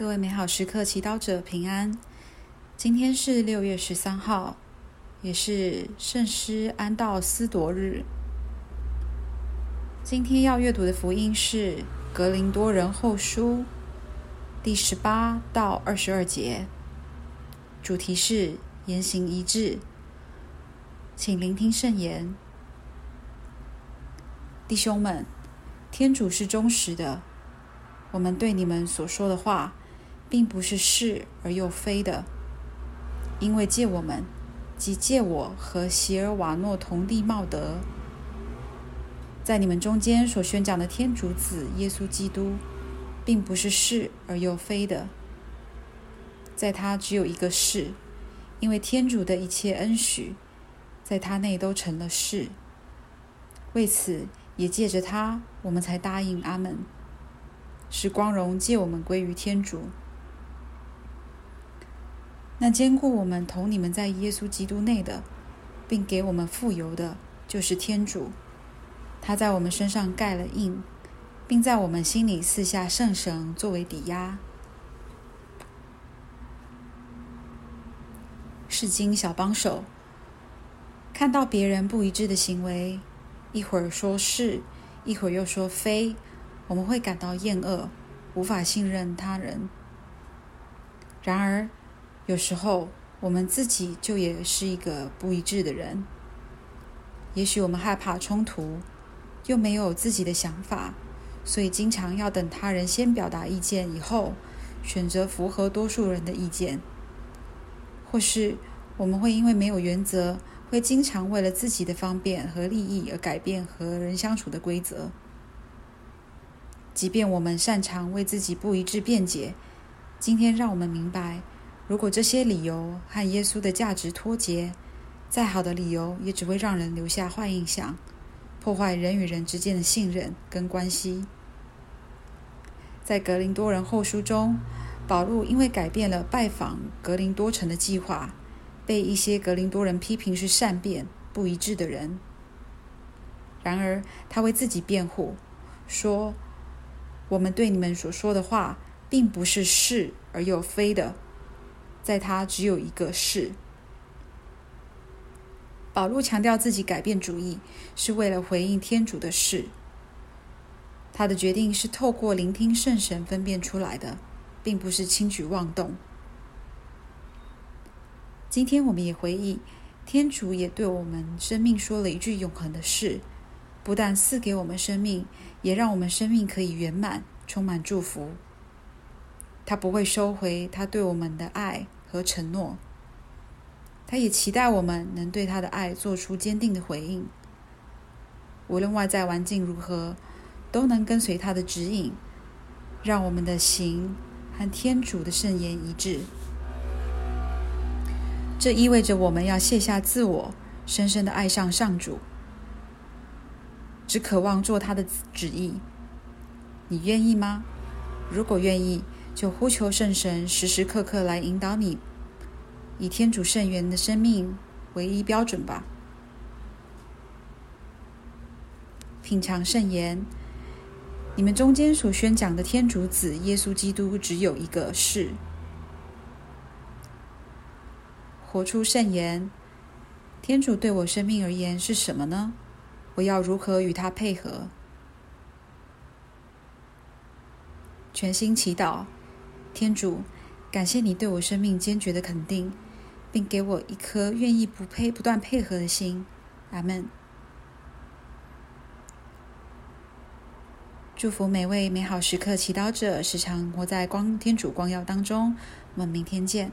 各位美好时刻祈祷者平安。今天是六月十三号，也是圣师安道斯铎日。今天要阅读的福音是《格林多人后书》第十八到二十二节，主题是言行一致。请聆听圣言，弟兄们，天主是忠实的。我们对你们所说的话，并不是是而又非的，因为借我们，即借我和席尔瓦诺同弟茂德，在你们中间所宣讲的天主子耶稣基督，并不是是而又非的，在他只有一个是，因为天主的一切恩许，在他内都成了是。为此，也借着他，我们才答应阿门。是光荣借我们归于天主。那坚固我们同你们在耶稣基督内的，并给我们傅油的，就是天主。他在我们身上盖了印，并在我们心里赐下圣神作为抵押。释经小帮手，看到别人不一致的行为，一会儿说是，一会儿又说非。我们会感到厌恶，无法信任他人。然而，有时候我们自己就也是一个不一致的人。也许我们害怕冲突，又没有自己的想法，所以经常要等他人先表达意见以后，选择符合多数人的意见。或是我们会因为没有原则，会经常为了自己的方便和利益而改变和人相处的规则。即便我们擅长为自己不一致辩解，今天让我们明白，如果这些理由和耶稣的价值脱节，再好的理由也只会让人留下坏印象，破坏人与人之间的信任跟关系。在格林多人后书中，保禄因为改变了拜访格林多城的计划，被一些格林多人批评是善变不一致的人。然而，他为自己辩护，说。我们对你们所说的话，并不是是而又非的，在他只有一个是。保禄强调自己改变主意，是为了回应天主的事。他的决定是透过聆听圣神分辨出来的，并不是轻举妄动。今天我们也回忆，天主也对我们生命说了一句永恒的事。不但赐给我们生命，也让我们生命可以圆满，充满祝福。他不会收回他对我们的爱和承诺，他也期待我们能对他的爱做出坚定的回应。无论外在环境如何，都能跟随他的指引，让我们的行和天主的圣言一致。这意味着我们要卸下自我，深深的爱上上主。只渴望做他的旨意，你愿意吗？如果愿意，就呼求圣神时时刻刻来引导你，以天主圣言的生命为一标准吧。品尝圣言，你们中间所宣讲的天主子耶稣基督只有一个是。活出圣言，天主对我生命而言是什么呢？我要如何与他配合？全心祈祷，天主，感谢你对我生命坚决的肯定，并给我一颗愿意不配不断配合的心。阿门。祝福每位美好时刻祈祷者，时常活在光天主光耀当中。我们明天见。